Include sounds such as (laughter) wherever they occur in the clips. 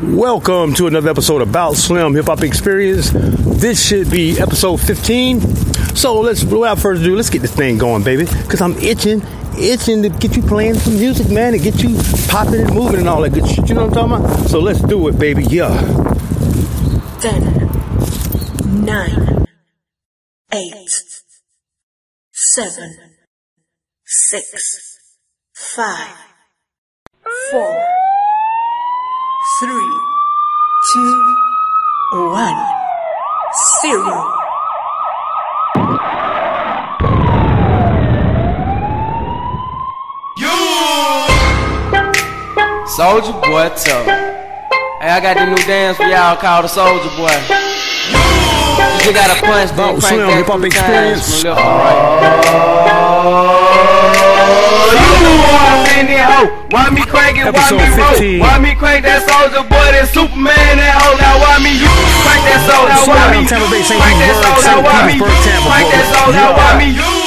Welcome to another episode Bout Slim Hip Hop Experience. This should be episode 15. So let's, without further ado, let's get this thing going, baby. Because I'm itching, itching to get you playing some music, man, and get you popping and moving and all that good shit. You know what I'm talking about? So let's do it, baby. Yeah. 10, 9, 8, 7, 6, 5, 4, 3, 2, 1, 0. Soldier boy tough. Hey, I got the new dance for y'all called the Soldier Boy. You just gotta punch, oh, then About crank that Hip Hop three Experience. times from left to right. Why me crank it? Why me roll? 15. Why me crank that soldier boy? That Superman? That hoe? Now why me you crank that? Now why me you Tampa Bay, St. crank that Petersburg, soul? Now St. why me you crank that boy. soul? Now Yeah. why me you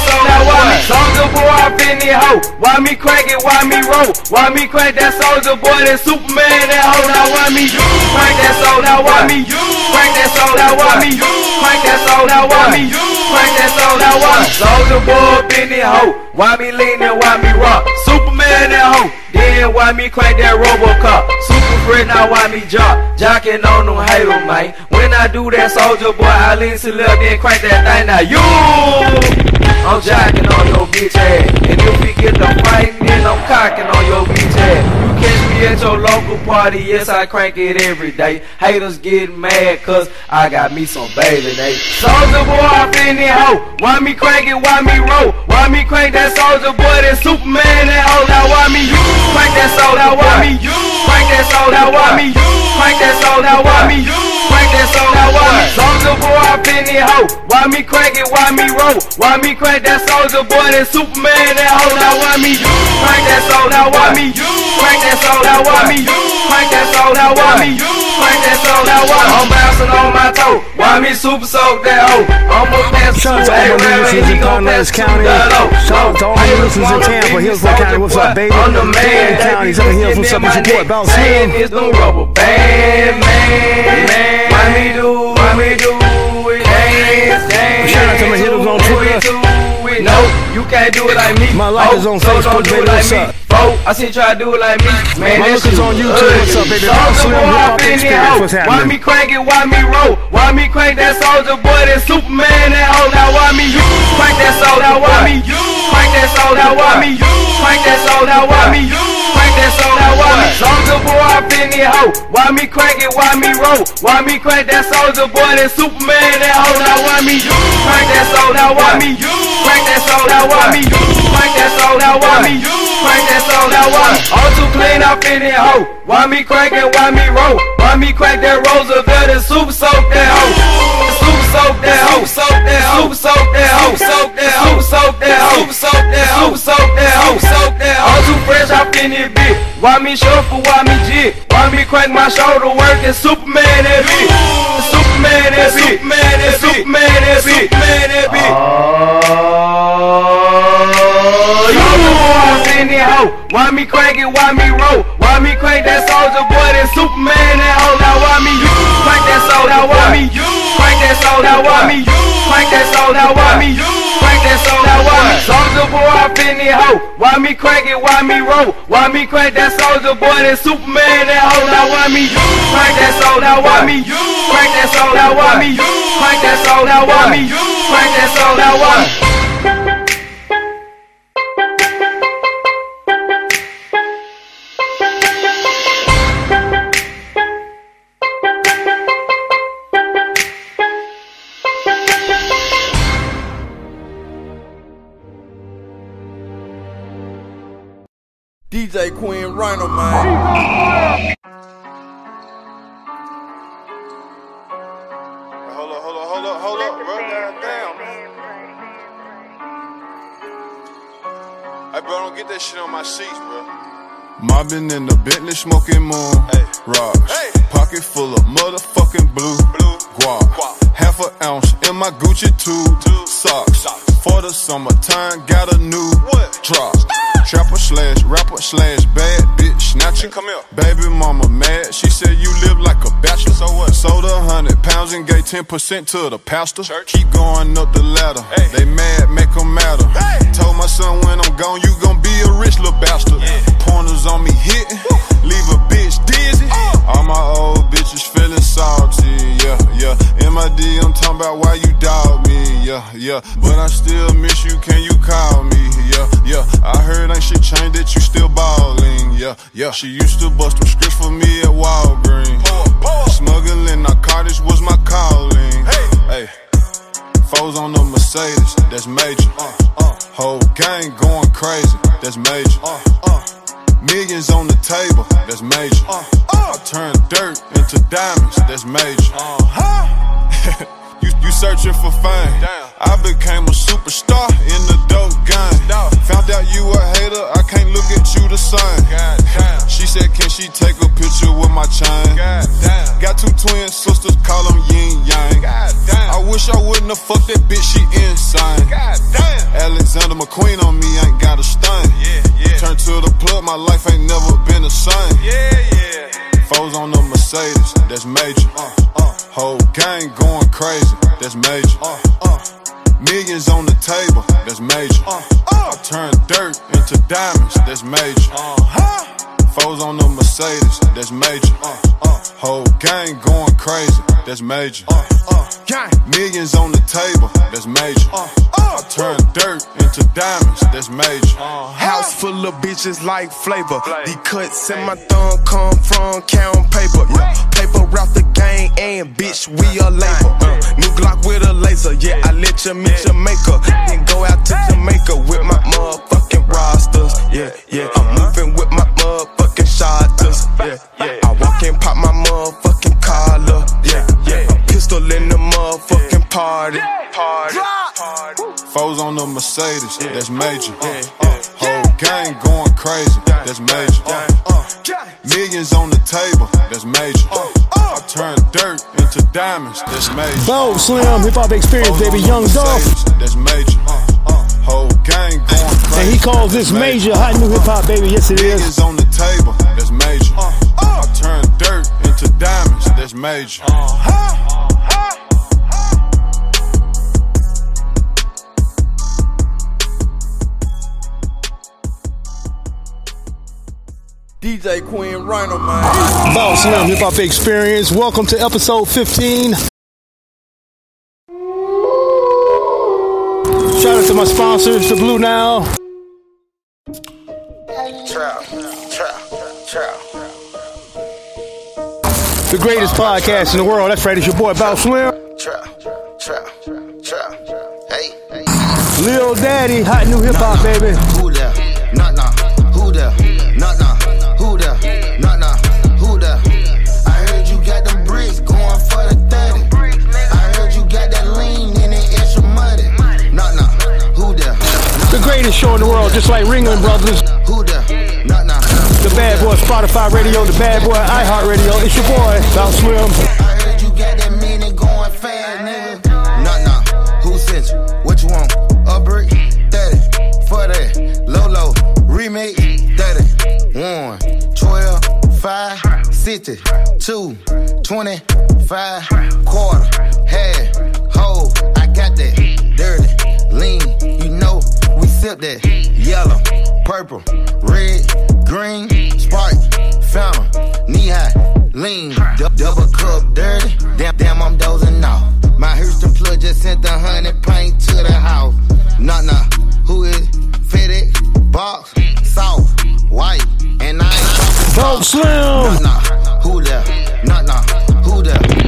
that soul? Now why me soldier boy? I been the hoe. Why me crank it? Why me roll? Why me crank that soldier boy? That Superman? That hoe? Now why me you crank that soul? Now why me you crank that soul? Now why me you crank that soul? Now why me you crank that soul? Now why me soldier boy? Been the hoe. Why me lean and why me rock? Superman that hoe. Then why me crank that Robocop? Super friend, now why me jock? Jocking on them haters, man. When I do that soldier boy, I lean to left, then crank that thing. Now you, I'm jocking on your bitch ass. And if we get to fighting, then I'm cocking on your bitch ass. You me at your local party, yes, I crank it every day. Haters get mad, cause I got me some baby, they. Soldier boy, I been in hoe. Why me crank it, why me roll? Why me crank that soldier boy, that Superman, that hoe? Now why me you? Crank that soul, now why me you? Crank that soul, now why me you? Crank that soldier, now why me you? Crank that soul, now why me? Soldier boy, I been in hoe. Why me crank it, why me roll? Why me crank that soldier boy, that Superman, that hoe? Now why me you? Crank that soul, now why me you? Crank that soul, now why me you? Crank that soul, now why me you? Crank that soul, now why me? I'm bouncing on my toe. Why me super soak that hoe? I'm a pass Shout out to all my listeners in Conrad County. Shout out to all my listeners in Tampa, Hillsborough County. What's up, baby? I'm the man. Marion County, Southern Hills. What's up? It's your boy, Bounce Man, Slim. it's the rubber band, man. man. Why me do, why me do it? Dance, dance. Shout out to my hitters on Twitter. it, do it. No, you can't do it like me. My life is on Facebook, baby. What's me. up? Oh, I see you try to do it like me. Man, My lookers shit on YouTube. What's up, baby? Soldier boy, Hip Hop I been Experience. there, What's Why me crank it? Why me roll? Why me crank that soldier boy? That Superman? That hoe? Now why me you crank that soldier? Now why me you crank that soldier? Now why me you crank that soldier? Now why me you crank that? Now why soldier boy? I been there, hoe. Why me crank it? Why me roll? Why me crank that soldier boy? That Superman? That hoe? Now why me you crank that soul? Now why me you crank that soul? Now why me you crank that soul? Now why me you crank that soul? Now why all too clean up in it, hoe? Why me crank it? Why me roll? Why me crank that Roosevelt and super soak that hoe? Soak that hoe, soak that hoe, soak that hoe, soak that hoe, soak that hoe, soak that hoe, soak that hoe, soak that hoe. Too fresh up in it, bitch. Why me shuffle? Why me jig? Why me crank my shoulder work and Superman that bitch? Superman that bitch, Superman that Superman that bitch, Superman that bitch. Oh, in hoe. Why me crank it? Why me roll? Why me crank that soldier boy? That Superman that hoe. Now why me you crank that soul? Now why me you crank that soul? Now why me you crank that soul? Now why me you crank that soul? Now why me soldier boy up in the hoe? Why me crank it? Why me roll? Why me crank that soldier boy? That Superman that hoe. Now why me you crank that soul? Now why me you crank that soul? Now why me you crank that soul? Now why me you crank that soul? Now why me DJ Queen Rhino, man. Hold up, hold up, hold up, hold up, bro. God damn. Hey, bro, don't get that shit on my sheets, bro. Mobbing in the Bentley, smoking moon. Hey. Rocks. Hey. Pocket full of motherfucking blue. Blue. Guap. Guap. Half an ounce in my Gucci tube. Tube. Socks. Socks. For the summertime, got a new What? drop. Trapper slash rapper slash bad bitch snatcher. come here. Baby mama mad, she said you live like a bachelor. So what? Sold a hundred pounds and gave 10% to the pastor. Church. Keep going up the ladder. Hey. They mad, make 'em matter. Hey. Told my son when I'm gone, you gon' be a rich little bastard. Yeah. Pointers on me hitting, leave a bitch dizzy. Uh. All my old bitches feeling salty, yeah, yeah. MID, I'm talking about why you dog me, yeah, yeah. But I still miss you, can you call me, yeah, yeah. I heard ain't shit changed that you still ballin', yeah, yeah. She used to bust them scripts for me at Walgreens. Smuggling narcotics was my calling, Hey, hey. Foes on the Mercedes, that's major. Uh, uh. Whole gang going crazy, that's major. Uh, uh. Millions on the table, that's major. Uh, uh. I turn dirt into diamonds, that's major. Uh-huh. (laughs) you, searching for fame. I became a superstar in the dope game. Found out you a hater, I can't look at you the same. She said, Can she take a picture with my chain? Got two twin sisters, call them yin yang. I wish I wouldn't have fucked that bitch, she insane. Alexander McQueen on me, ain't got a stain. Turn to the plug, my life ain't never been the same. Foes on the Mercedes, that's major. Uh. Whole gang going crazy, that's major. Uh, uh. Millions on the table, that's major. Uh, uh. I turn dirt into diamonds, that's major. Uh-huh. Foes on the Mercedes, that's major. Whole gang going crazy, that's major. Millions on the table, that's major. I turn dirt into diamonds, that's major. House full of bitches like flavor. The cuts in my thumb come from count paper. Yeah. Paper route the gang and bitch, we a label. Uh, new Glock with a laser. Yeah, I let you meet maker. Then go out to Jamaica with my motherfucking rosters. Yeah, yeah. I'm moving with my motherfucking shotters. Yeah, yeah. I walk and pop my motherfucking collar. Yeah, yeah. Pistol in the motherfucking party. Party. Foes on the Mercedes, that's major. Uh, uh. Whole gang going crazy, that's major. Uh. Millions on the table, that's major. Uh. I turn dirt into diamonds, that's major. Bout Slim, hip hop experience, baby. Young Dolph. That's major. Whole gang going crazy. And he calls this major, hot new hip hop, baby. Yes, it is. Millions is. Major. Uh, uh. I turn dirt into diamonds, that's major. DJ Queen Rhino, man. Bout Slim, hip hop experience. Welcome to episode 15. Shout out to my sponsors, the Blue Now. Trap, trap, trap. The greatest podcast in the world. That's right, it's your boy Bout Slim. Lil Daddy, hot new hip hop, baby. Who there? Nah, nah. Who there? Nah, nah. Who there? Nah, nah. Who there? I heard you got them bricks going for the 30. I heard you got that lean in it extra muddy. Nah, nah. Who there? The greatest show in the world, just like Ringling Brothers. Who there? The Bad Boy Spotify Radio, the Bad Boy iHeart Radio. It's your boy, Bout Slim. I heard you got that minute going fast, nigga. Nah, nah. Who sent you? What you want? A brick? 30. For that. Lolo. Remake? 30. 1. 12. 5. 60. 2. 25. Quarter. Half. Whole. I got that. Dirty. Lean. You know we sip that. Yellow. Purple. Red. Green. Sprite. Fountain. Knee high. Lean. Du- double cup. Dirty. Damn, damn, I'm dozing off. My Houston plug just sent the hundred paint to the house. Nah, nah. Who is FedEx? Box. Soft. White. And I ain't talking Slim. Nah, nah. Who there? Nah, nah. Who there?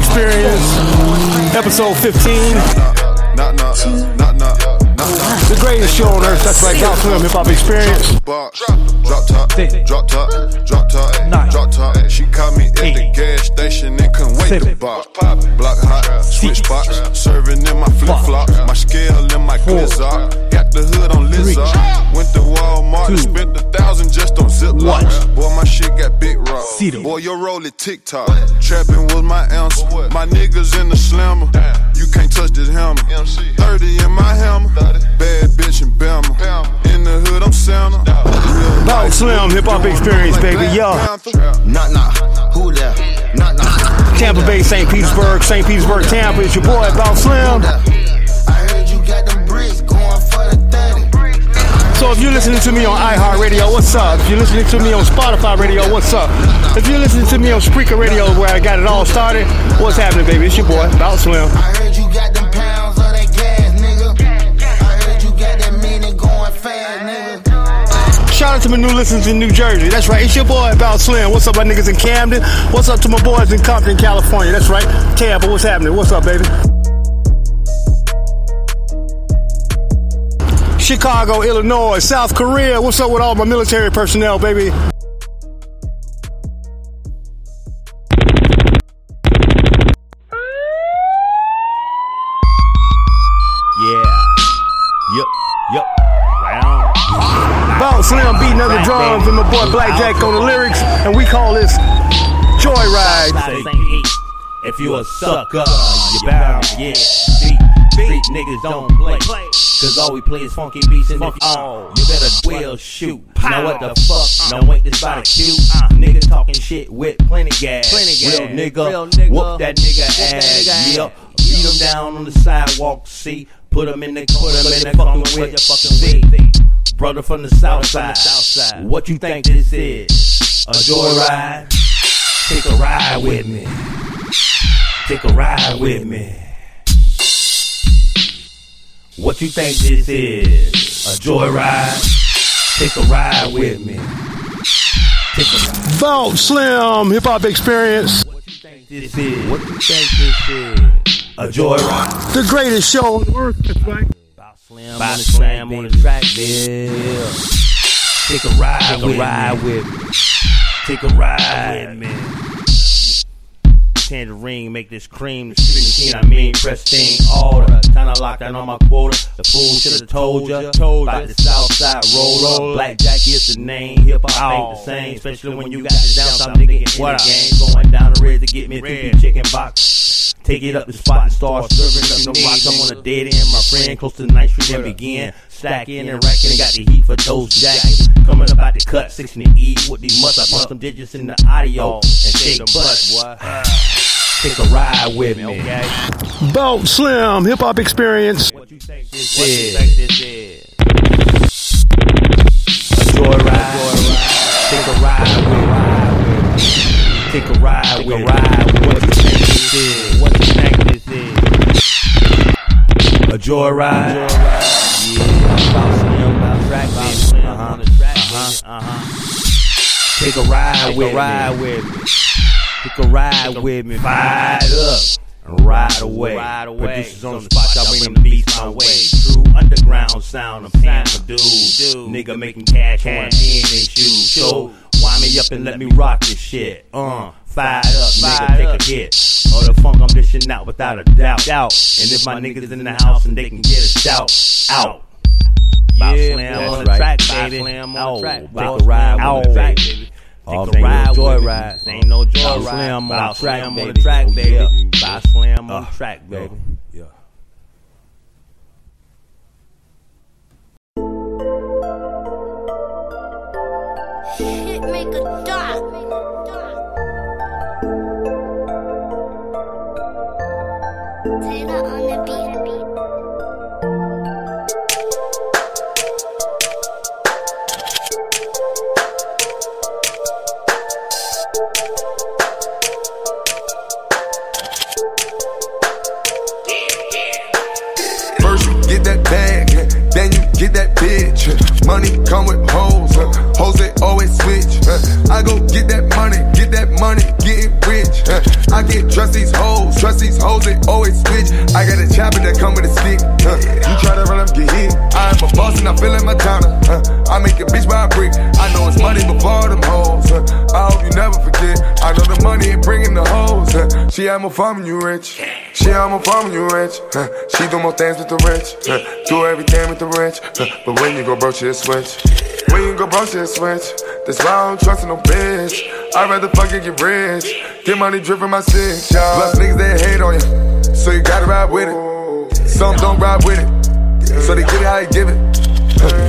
Experience. Episode 15. Knock, knock, knock. The greatest show on earth. That's right, Bout Slim, hip hop experience. Box, drop top, drop top, drop top, drop top. She caught me at the gas station and couldn't wait to box. Block hot, switch spots, serving in my flip flops, my scale in my glizzard. I done spent a thousand just on zip locks. Boy, my shit got big rock. Boy, your roll it TikTok. Trapping was my answer. My niggas in the slammer. You can't touch this hammer. 30 in my hammer. Bad bitch in Bama. In the hood, I'm Santa. Bout Slim, hip hop experience, baby. Yo. Knock knock, who there? Knock knock. Tampa Bay, St. Petersburg, St. Petersburg, Tampa. It's your boy, Bout Slim. I heard you got them bricks going for the 30. So if you're listening to me on iHeartRadio, what's up? If you're listening to me on Spotify Radio, what's up? If you're listening to me on Spreaker Radio, where I got it all started, what's happening, baby? It's your boy, Bout Slim. Shout out to my new listeners in New Jersey. That's right. It's your boy, Bout Slim. What's up, my niggas in Camden? What's up to my boys in Compton, California? That's right. Tampa, what's happening? What's up, baby? Chicago, Illinois, South Korea. What's up with all my military personnel, baby? Boy Blackjack on the lyrics, and we call this Joyride. Southside ain't eight. If you a sucker, you bound to get beat. Street niggas don't play. Cause all we play is funky beats and if you you better well shoot. Now what the fuck? No ain't this about a cute? Nigga talking shit with plenty gas. Real nigga, whoop that nigga ass. Yep. Beat him down on the sidewalk, see. Put him in the put him in the fucking with fucking see. Brother from the south side. What you think this is? A joyride? Take a ride with me. Take a ride with me. What you think this is? A joyride? Take a ride with me. Take a Bout Slim hip hop experience, What you think this is? What you think this is? A joyride? the greatest show on earth. That's right. Slam, on the slam on the track, yeah. Take a ride, Take a ride with me. Take a ride with me. Tangerine, make this cream. The 16, I mean, pristine order. Time to locked down on my quota. The fool should have told ya. Told About the south side roller. Blackjack is the name. Hip hop ain't the oh. same. Especially when you got the down south nigga in the game. Going down the red to get me a two chicken box. Take it up the spot and start serving up the rocks. I'm on a dead end, my friend, close to the night street and begin. Stacking and racking, got the heat for those jackets. Coming about the cut, 60 to E with these must. I put some digits in the audio and shake butts. (sighs) Take a ride with me, okay? Bout Slim hip hop experience. What you think this is? A joyride. Take a ride with me. Take a ride with me. What the this is? What think this is? A joyride. Yeah, about slim, about track. Uh-huh. Uh-huh. Uh-huh. Take a ride with ride with me. Take a ride with me. Fired up. and Ride away. Ride away. Producers on the spot, y'all bring them beats my way. True underground sound, I'm paying for dude. Nigga making cash on in shoes. So me up and let me rock this shit. Uh, fired up, nigga, take a hit. Or the funk I'm dishing out without a doubt. Out. And if my niggas in the house and they can get a shout out. Bout Yeah, slam on the right. track, baby. slam on the Oh, track. Take a ride on the track, baby. Oh, Take a ride with me. joyride. Ain't no Bout joyride. slam on the Bout track, slam on the track, baby. Yeah. Bout slam on Uh, the track, baby. Make a dot. First you get that bag, then you get that bitch. Money come with hoes, hoes they always switch. I go get that money, get that money, get rich. I get trust these hoes, trust these hoes they always switch. I got a chopper that come with a stick. You try to run up, get hit. I am a boss and I feel like my towner. Huh? I make a bitch buy a brick. I know it's money before them hoes. Huh? I hope you never forget. I know the money ain't bringing the hoes. Huh? She more fun when you rich. She more fun when you rich. Huh? She do more things with the rich. Huh? Do everything with the rich. Huh? But when you go broke, she'll switch. When you go broke, she'll switch. That's why I don't trust no bitch. I'd rather fucking get rich. Get money dripping my six, y'all. Plus niggas that hate on you. So you gotta ride with it. Some don't ride with it. So they get it how you give it.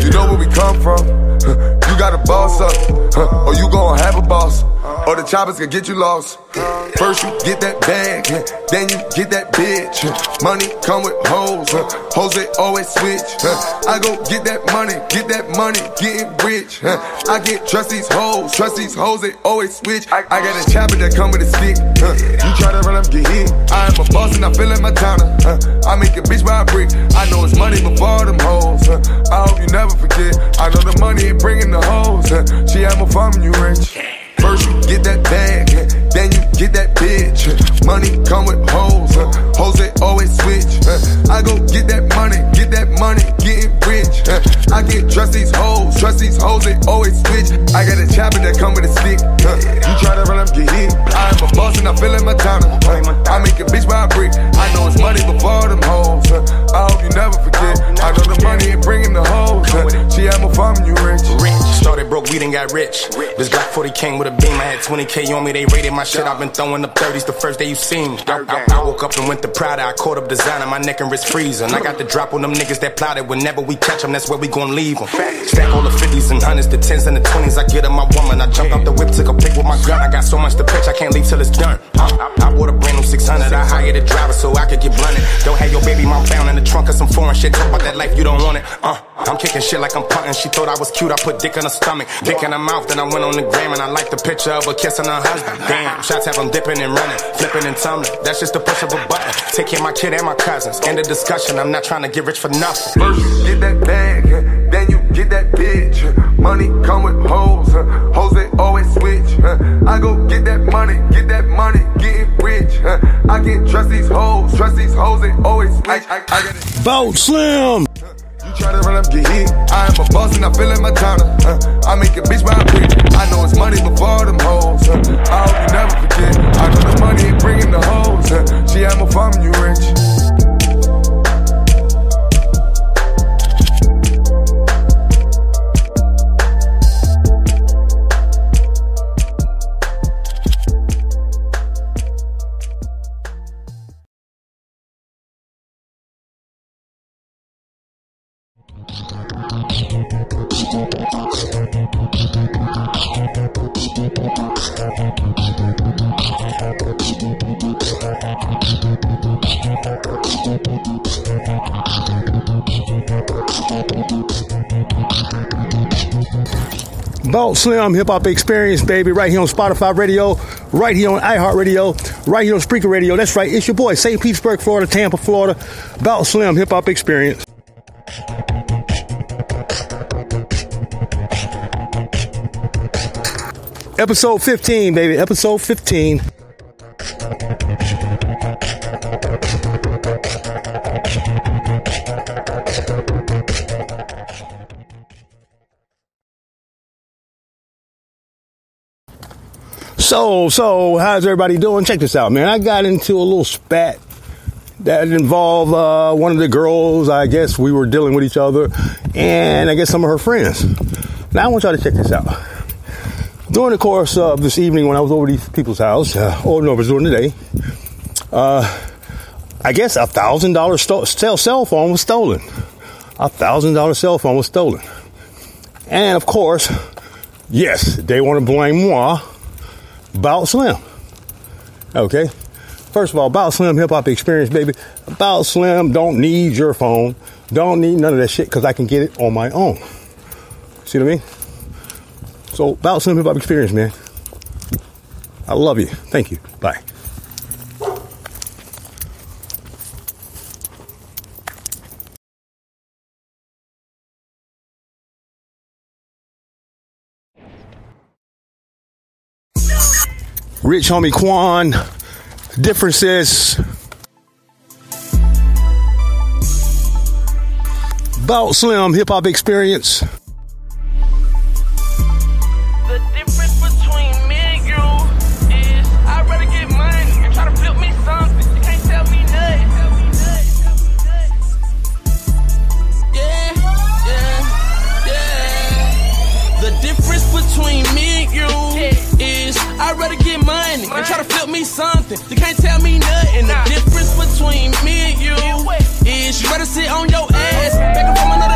You know where we come from. You got a boss up. Or you gon' have a boss. Or the choppers can get you lost. First you get that bag, then you get that bitch. Money come with hoes. Hoes they always switch. I go get that money, get that money, getting rich. I get trust these hoes, trust these hoes they always switch. I, got a chopper that come with a stick. You try to run up, get hit. I am a boss and I feel like my towner. I make a bitch buy a brick. I know it's money before them hoes. I hope you never forget. I know the money ain't bringing the hoes. She more fun when you rich. First you get that bag, then you get that bitch. Money come with hoes, huh. hoes they always switch. huh. I go get that money, get that money, getting rich. huh. I get trust these hoes, trust these hoes they always switch. I got a chopper that come with a stick. huh. You try to run up, get hit. I am a boss and I feel like my towner. huh. I make a bitch buy a brick. I know it's money before them hoes. huh. I hope you never forget. I know the money ain't bringing the hoes. huh. She had more fun when you rich. Rich. Started broke, we done got rich. This Glock 40 came with a beam. I had 20k on me, they rated my shit. I've been throwing up 30s the first day you seen me. I, I, I woke up and went to Prada. I caught up designer, my neck and wrist freezing. I got the drop on them niggas that plotted. Whenever we catch them, that's where we gon' leave them. Stack all the 50s and 100s, the 10s and the 20s. I get her my woman. I jumped out the whip, took a pic with my gun. I got so much to pitch, I can't leave till it's done. I, I, I bought a brand new 600. I hired a driver so I could get blunted. Don't have your baby mom found in the trunk of some foreign shit. Talk about that life, you don't want it. Uh, I'm kicking shit like I'm punting. She thought I was cute. I put dick in her stomach, dick in her mouth. Then I went on the gram and I liked the picture of her kissing her husband. Damn, shots have them dipping and running, flipping and tumbling. That's just the push of a button. Take care of my kid and my cousins. End of discussion. I'm not trying to get rich for nothing. First you get that bag, then you get that bitch. Money come with hoes, huh. hoes they always switch. Uh, I go get that money, get that money, getting rich. huh. I can trust these hoes, trust these hoes they always switch. I, I, I got it. Bout Slim. You try to run up, get hit. I am a boss and I feel like my huh. I make a bitch a brick. I know it's money before them hoes. huh. I hope you never forget. I know the money ain't bringing the hoes. huh. She more fun when you rich. Bout Slim Hip Hop Experience, baby, right here on Spotify Radio, right here on iHeartRadio, right here on Spreaker Radio. That's right, it's your boy, St. Petersburg, Florida, Tampa, Florida. Bout Slim Hip Hop Experience. Episode 15, baby, episode 15. So, so, how's everybody doing? Check this out, man. I got into a little spat that involved uh, one of the girls. I guess we were dealing with each other, and I guess some of her friends. Now, I want y'all to check this out. During the course of this evening, when I was over these people's house, uh, or no, it was during the day, uh, I guess a thousand dollar cell phone was stolen. A thousand dollar cell phone was stolen, and of course, yes, they want to blame moi. Bout Slim. Okay? First of all, Bout Slim Hip Hop Experience, baby. Bout Slim don't need your phone. Don't need none of that shit because I can get it on my own. See what I mean? So, Bout Slim Hip Hop Experience, man. I love you. Thank you. Bye. Rich homie Quan. Differences. Bout Slim Hip Hop Experience. Me something. You can't tell me nothing. The difference between me and you is you better sit on your ass, begging from another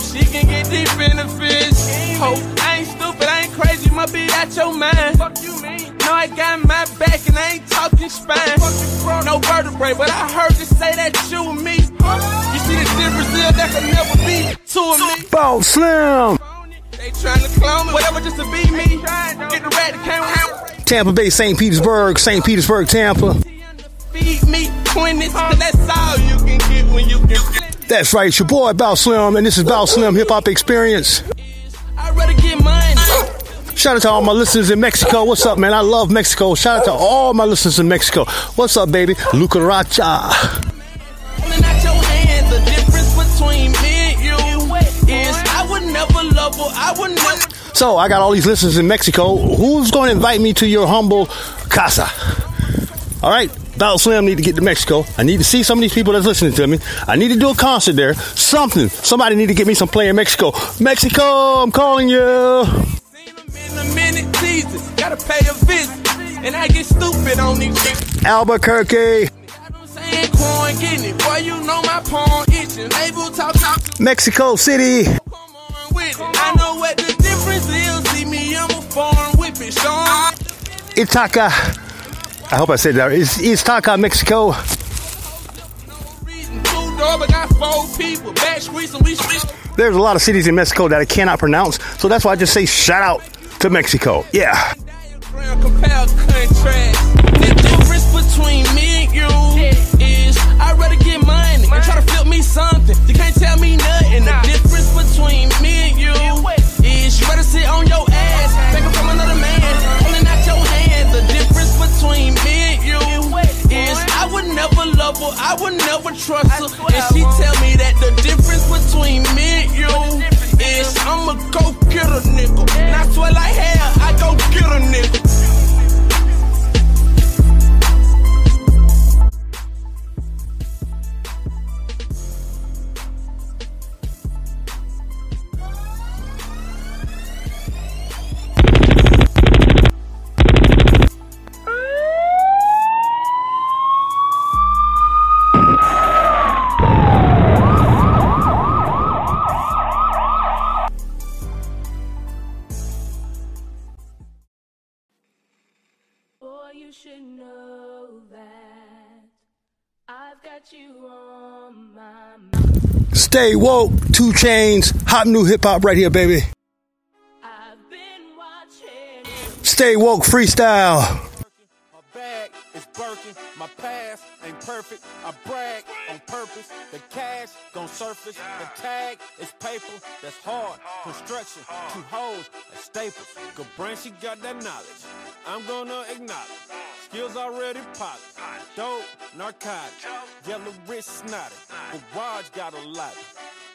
so she can get these benefits. Hope I ain't stupid, I ain't crazy, must be out your mind. Fuck you mean? No, I got my back and I ain't talking spine. No vertebrae, but I heard you say that you and me. You see the difference there, that could never be two of me. Bout Slim. They trying to clone me, whatever just to be me. Get the rat that came with Tampa Bay, St. Petersburg, St. Petersburg, Tampa. Feed me 20s, cause that's all you can get when you can. That's right, it's your boy Bout Slim, and this is Bout Slim Hip Hop Experience. I'd rather get money. Shout out to all my listeners in Mexico. What's up, man? I love Mexico. Shout out to all my listeners in Mexico. What's up, baby? Luca Racha. Holding out your hand, the difference between me and you is I would never love her, I would never. So I got all these listeners in Mexico. Who's going to invite me to your humble casa? All right, Bout Slim need to get to Mexico. I need to see some of these people that's listening to me. I need to do a concert there. Something. Somebody need to get me some play in Mexico. Mexico, I'm calling you. Albuquerque, Mexico City. Itaca. I hope I said that. It's Itaca, Mexico. There's a lot of cities in Mexico that I cannot pronounce, so that's why I just say shout out to Mexico. Yeah. I'd rather get money and try to flip me something. You can't tell me nothing. I would never trust her, and she tell me that the difference between me and you is I'ma go get a nigga. And I swear I go Stay woke, two chains, hot new hip hop right here, baby. I've been watching. Stay woke freestyle. Birkin. My past ain't perfect. I brag on purpose. The cash gon' surface. The tag is paper. That's hard. Construction. Two hoes. That's staples. Good she got that knowledge. I'm gonna acknowledge. Skills already polished. Dope, narcotics. Yellow wrist snotty. Garage got a lot.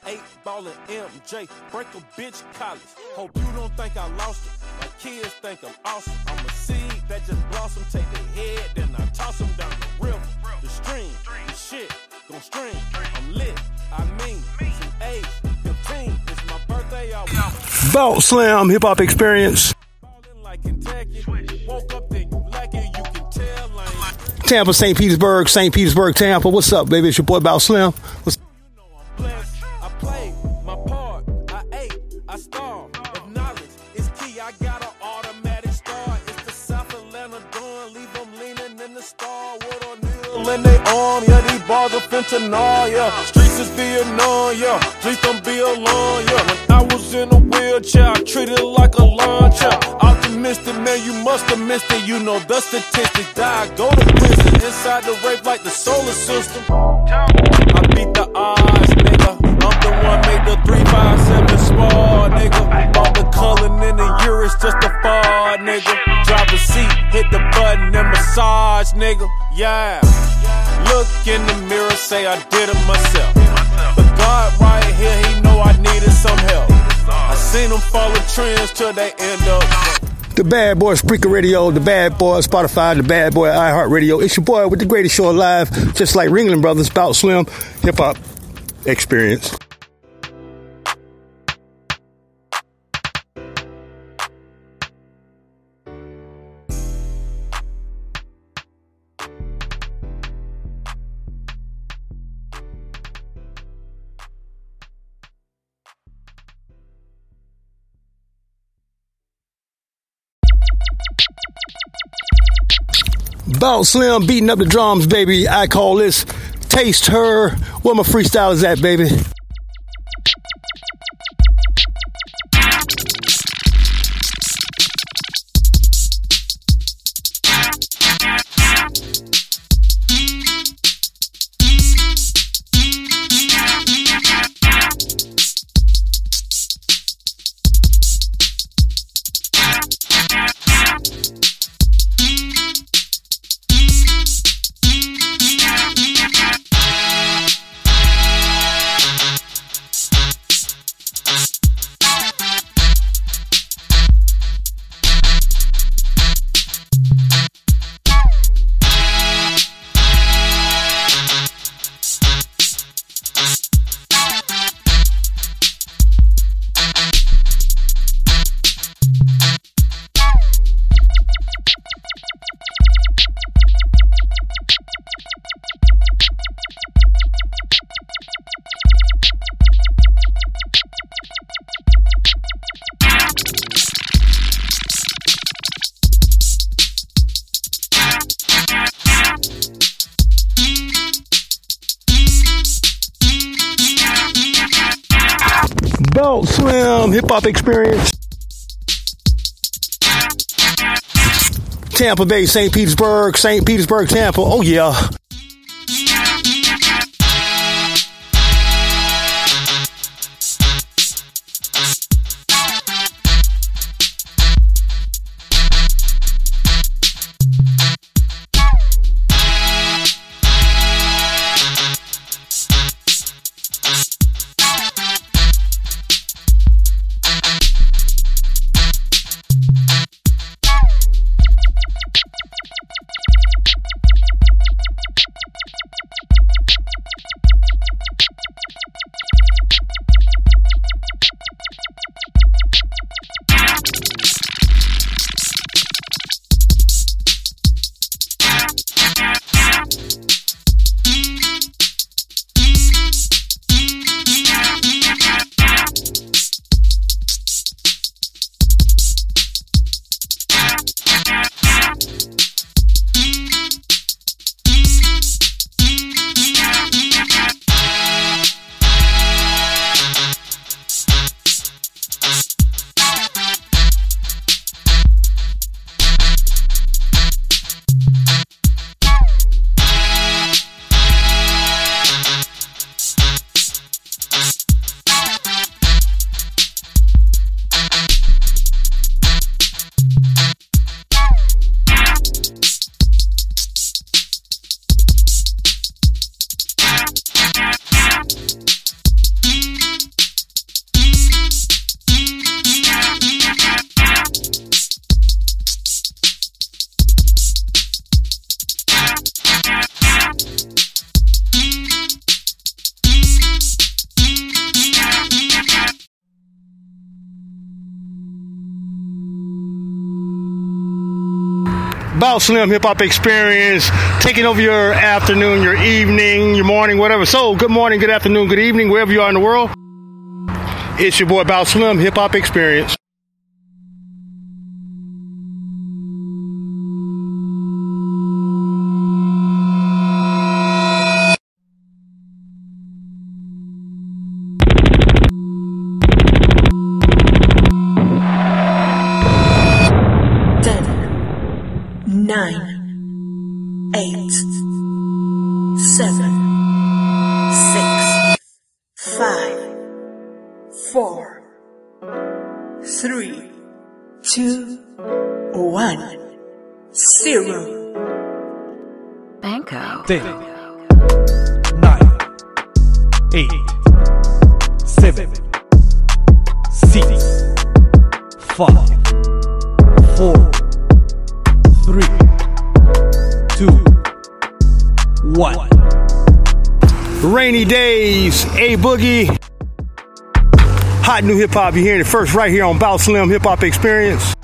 Eight ballin' MJ. Break a bitch college. Hope you don't think I lost it. My kids think I'm awesome. I'm a seed that just blossom. Take the head, then I toss them down the river. The stream, the shit, gon' stream. I'm lit, I mean, some age, 15. It's my birthday, I was Bout Slim Hip Hop Experience. like Kentucky. Woke up, then you like it, you can tell I ain't Tampa, St. Petersburg, St. Petersburg, Tampa. What's up, baby? It's your boy Bout Slim. What's arm. Yeah, these bars are fentanyl. Yeah, streets is unknown, yeah. Please don't be alone, yeah. When I was in a wheelchair, I treated like a lawn chair. Optimistic, man, you must have missed it. You know the statistics. Die, go to prison. Inside the rape like the solar system. I beat the odds, nigga. I'm the one made the 357 small, nigga. Culling in the Urus just a fall, nigga. Drive a seat, hit the button and massage, nigga. Yeah. Look in the mirror, say I did it myself. But God right here, he know I needed some help. I seen them follow trends till they end up. The Bad Boy Spreaker Radio, the Bad Boy Spotify, the Bad Boy iHeartRadio. It's your boy with the greatest show alive, just like Ringling Brothers, Bout Slim, hip hop experience. Bout Slim beating up the drums, baby. I call this Taste Her. Where my freestyle is at, baby? Bout Slim hip hop experience. Tampa Bay, St. Petersburg, St. Petersburg, Tampa. Oh, yeah. Slim Hip Hop Experience, taking over your afternoon, your evening, your morning, whatever. So, good morning, good afternoon, good evening, wherever you are in the world. It's your boy Bout Slim Hip Hop Experience. Zero. Banco. Ten, nine, eight, seven, six, five, four, three, two, one. Rainy days, A Boogie. Hot new hip hop. You're hearing it first right here on Bout Slim Hip Hop Experience.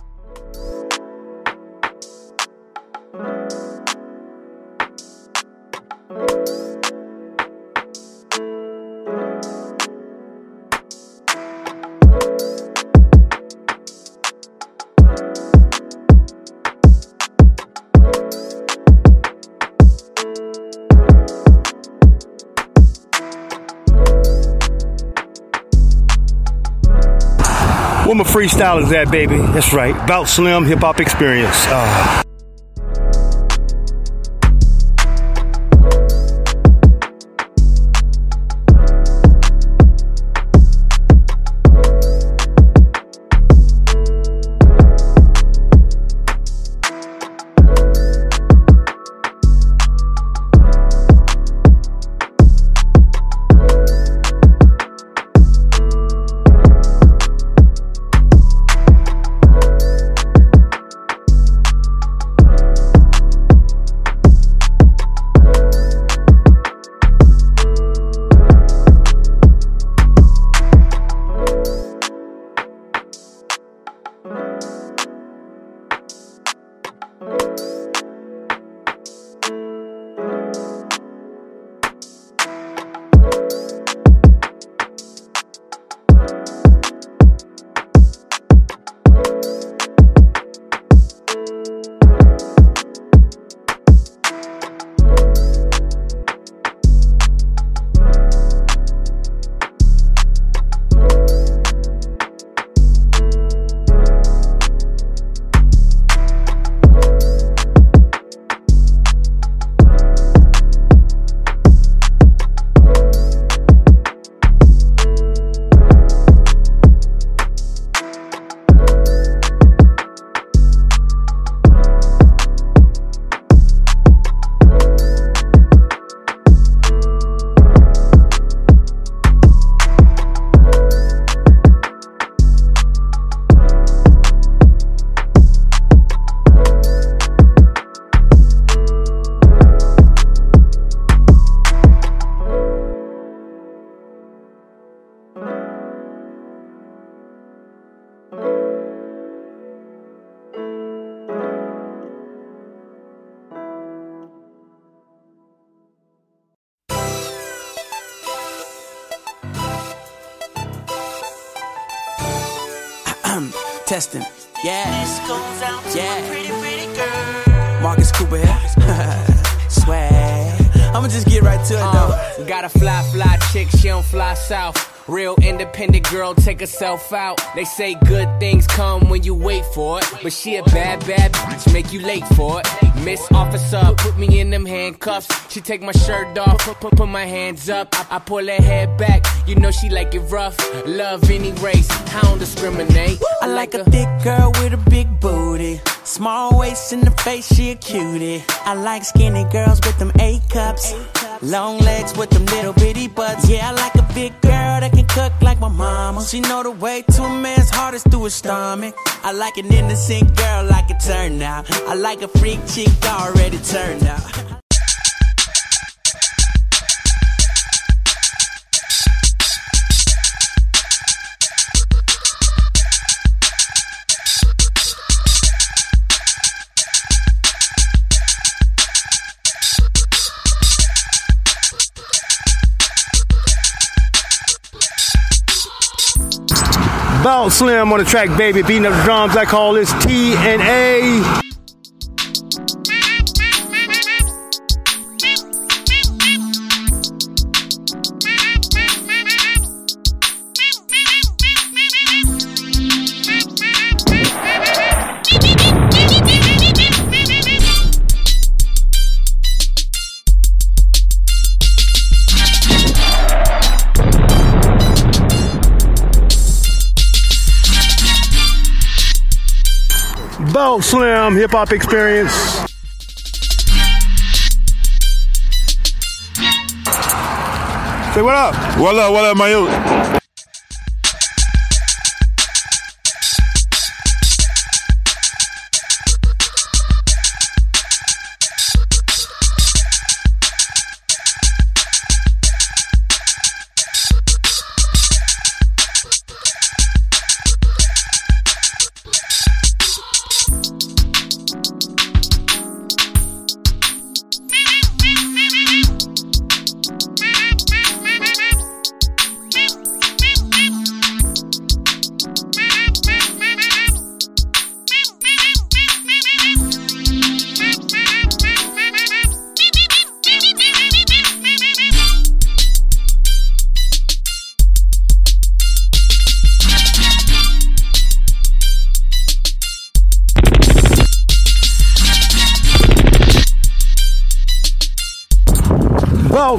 Freestyle is at, baby? That's right. Bout Slim Hip Hop Experience. Uh, Testing. Yeah. This goes out to Yeah. pretty, pretty girl. Marcus Cooper here. (laughs) Swag. I'ma just get right to it though. Uh, got a fly, fly chick, she don't fly south. Real independent girl, take herself out. They say good things come when you wait for it. But she a bad, bad bitch, make you late for it. Miss Officer, put me in them handcuffs. She take my shirt off, put, put, my hands up. I, I pull her head back, you know she like it rough. Love any race, I don't discriminate. I like a thick girl with a big booty. Small waist in the face, she a cutie. I like skinny girls with them A cups. Long legs with them little bitty butts. Yeah, I like a big girl that can cook like my mama. She know the way to a man's heart is through his stomach. I like an innocent girl like a turned out. I like a freak chick already turned out. (laughs) Bout Slim on the track, baby. Beating up the drums. I call this T and A. Slim Hip Hop Experience. Say what up? What up? What up, my youth?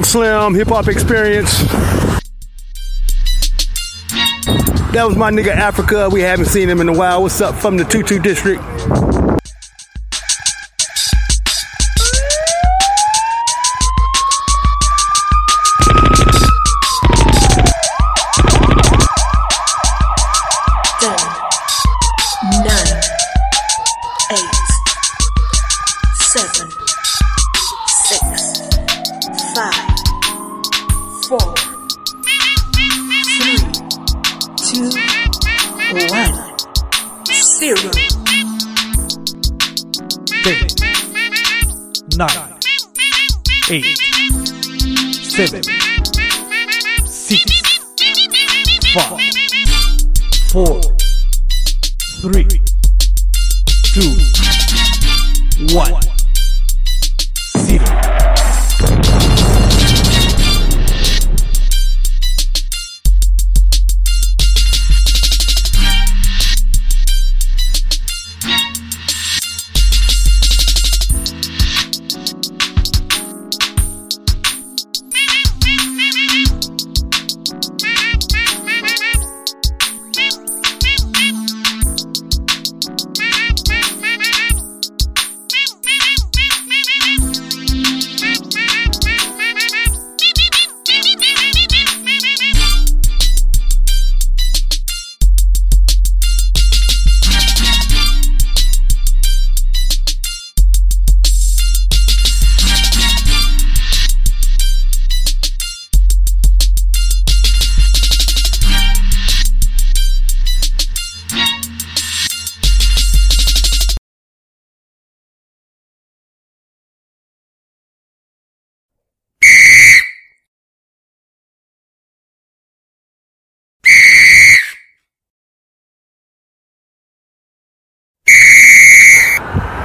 Slim Hip Hop Experience. That was my nigga Africa. We haven't seen him in a while. What's up from the 22 district?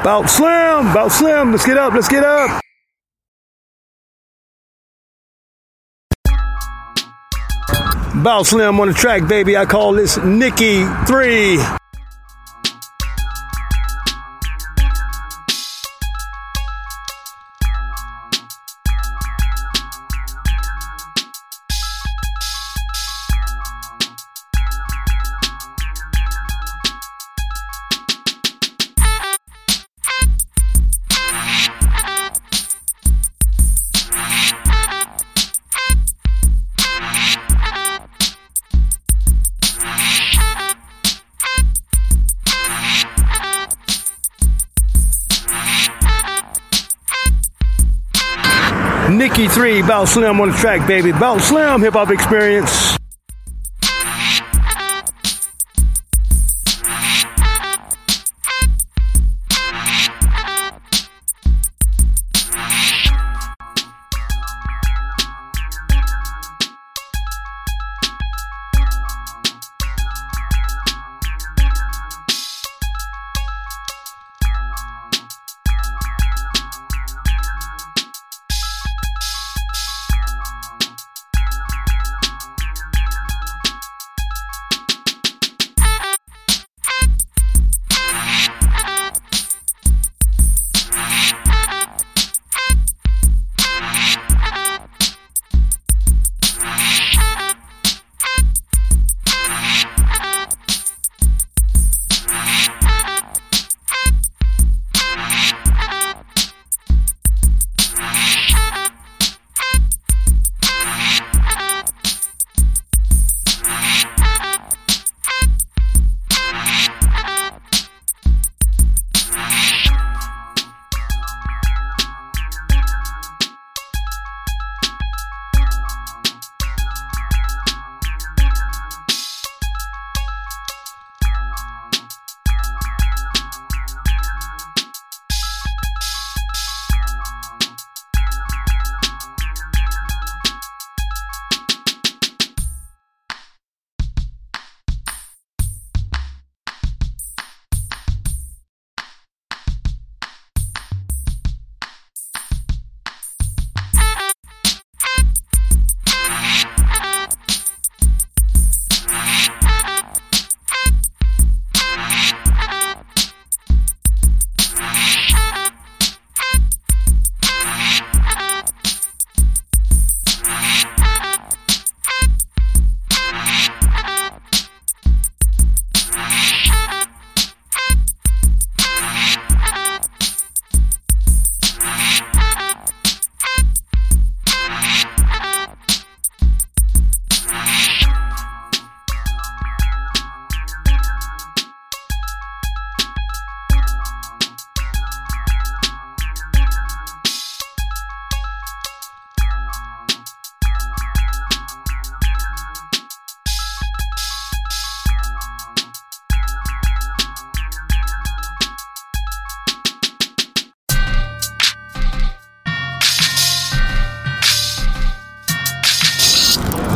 Bout Slim, Bout Slim. Let's get up, let's get up. Bout Slim on the track, baby. I call this Nikki 3. Nikki 3, Bout Slim on the track, baby. Bout Slim, hip hop experience.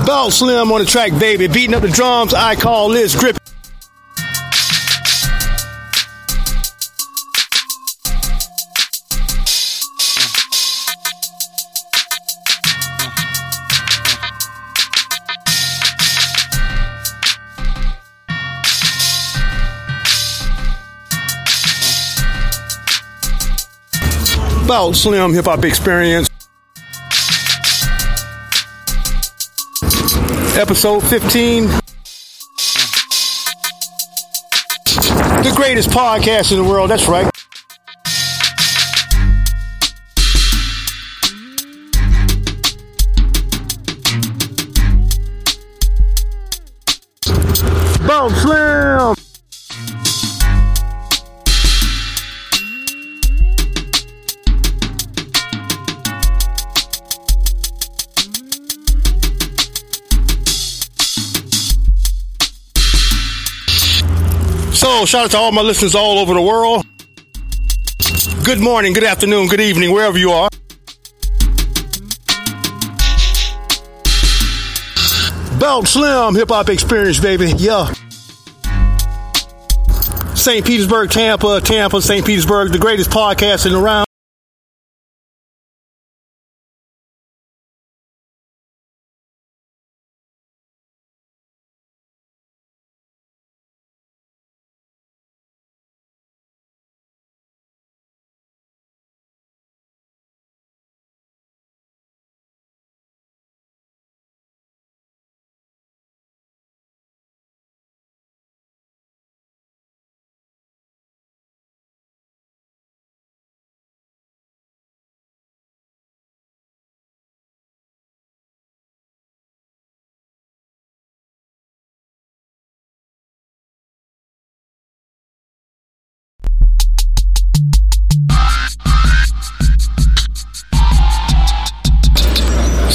Bout Slim on the track, baby. Beating up the drums, I call this grip. Bout Slim Hip Hop Experience. Episode 15. The greatest podcast in the world, that's right. Shout out to all my listeners all over the world. Good morning, good afternoon, good evening, wherever you are. Bout Slim Hip Hop Experience, baby. Yeah. St. Petersburg, Tampa, Tampa, St. Petersburg, the greatest podcast in the round.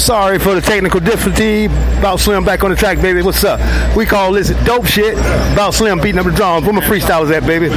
Sorry for the technical difficulty. About Slim back on the track, baby. What's up? We call this dope shit. About Slim beating up the drums. Where my freestyle is at, baby?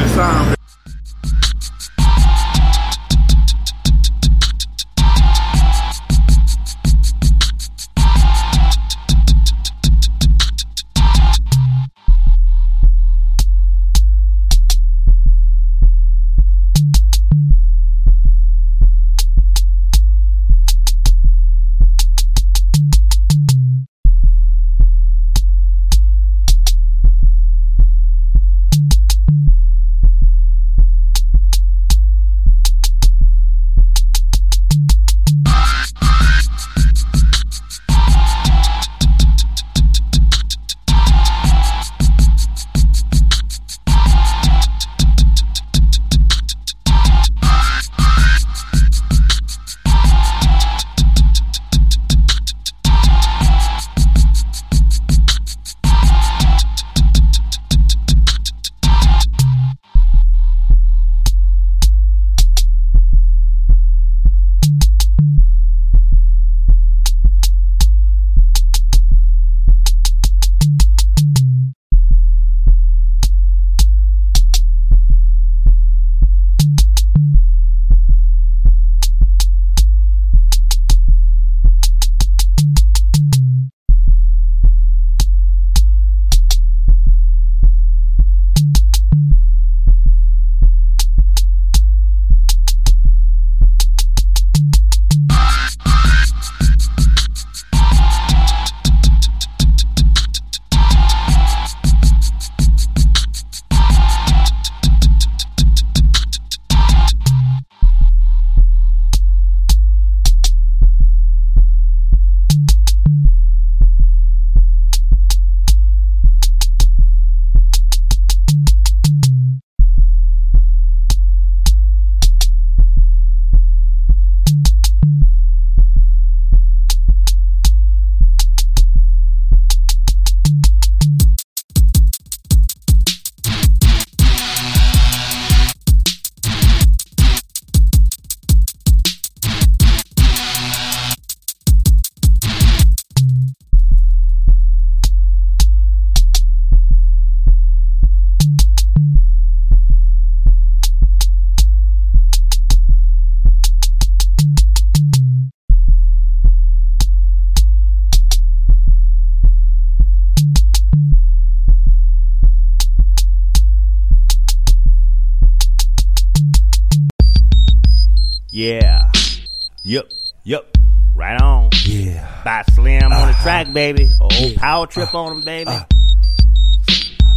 Baby. Oh, power trip uh, on them, baby. Uh.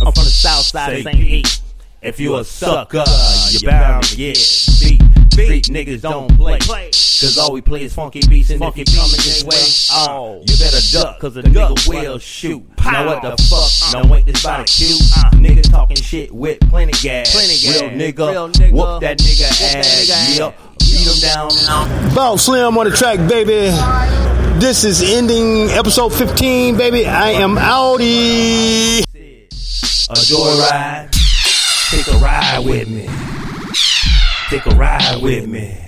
I'm from the south side of St. Pete. If you a sucker, you bound to get beat. Street niggas don't play. Cause all we play is funky beats and funky coming this way. Uh, oh, you better duck, cause a nigga will shoot. Know what the fuck? Don't wait this body cute. Nigga talking shit with plenty gas. Plenty gas. Real nigga, whoop that nigga ass. Yep, beat him down. Bout Slim on the track, baby. This is ending episode 15, baby. I am Audi. A joyride. Take a ride with me. Take a ride with me.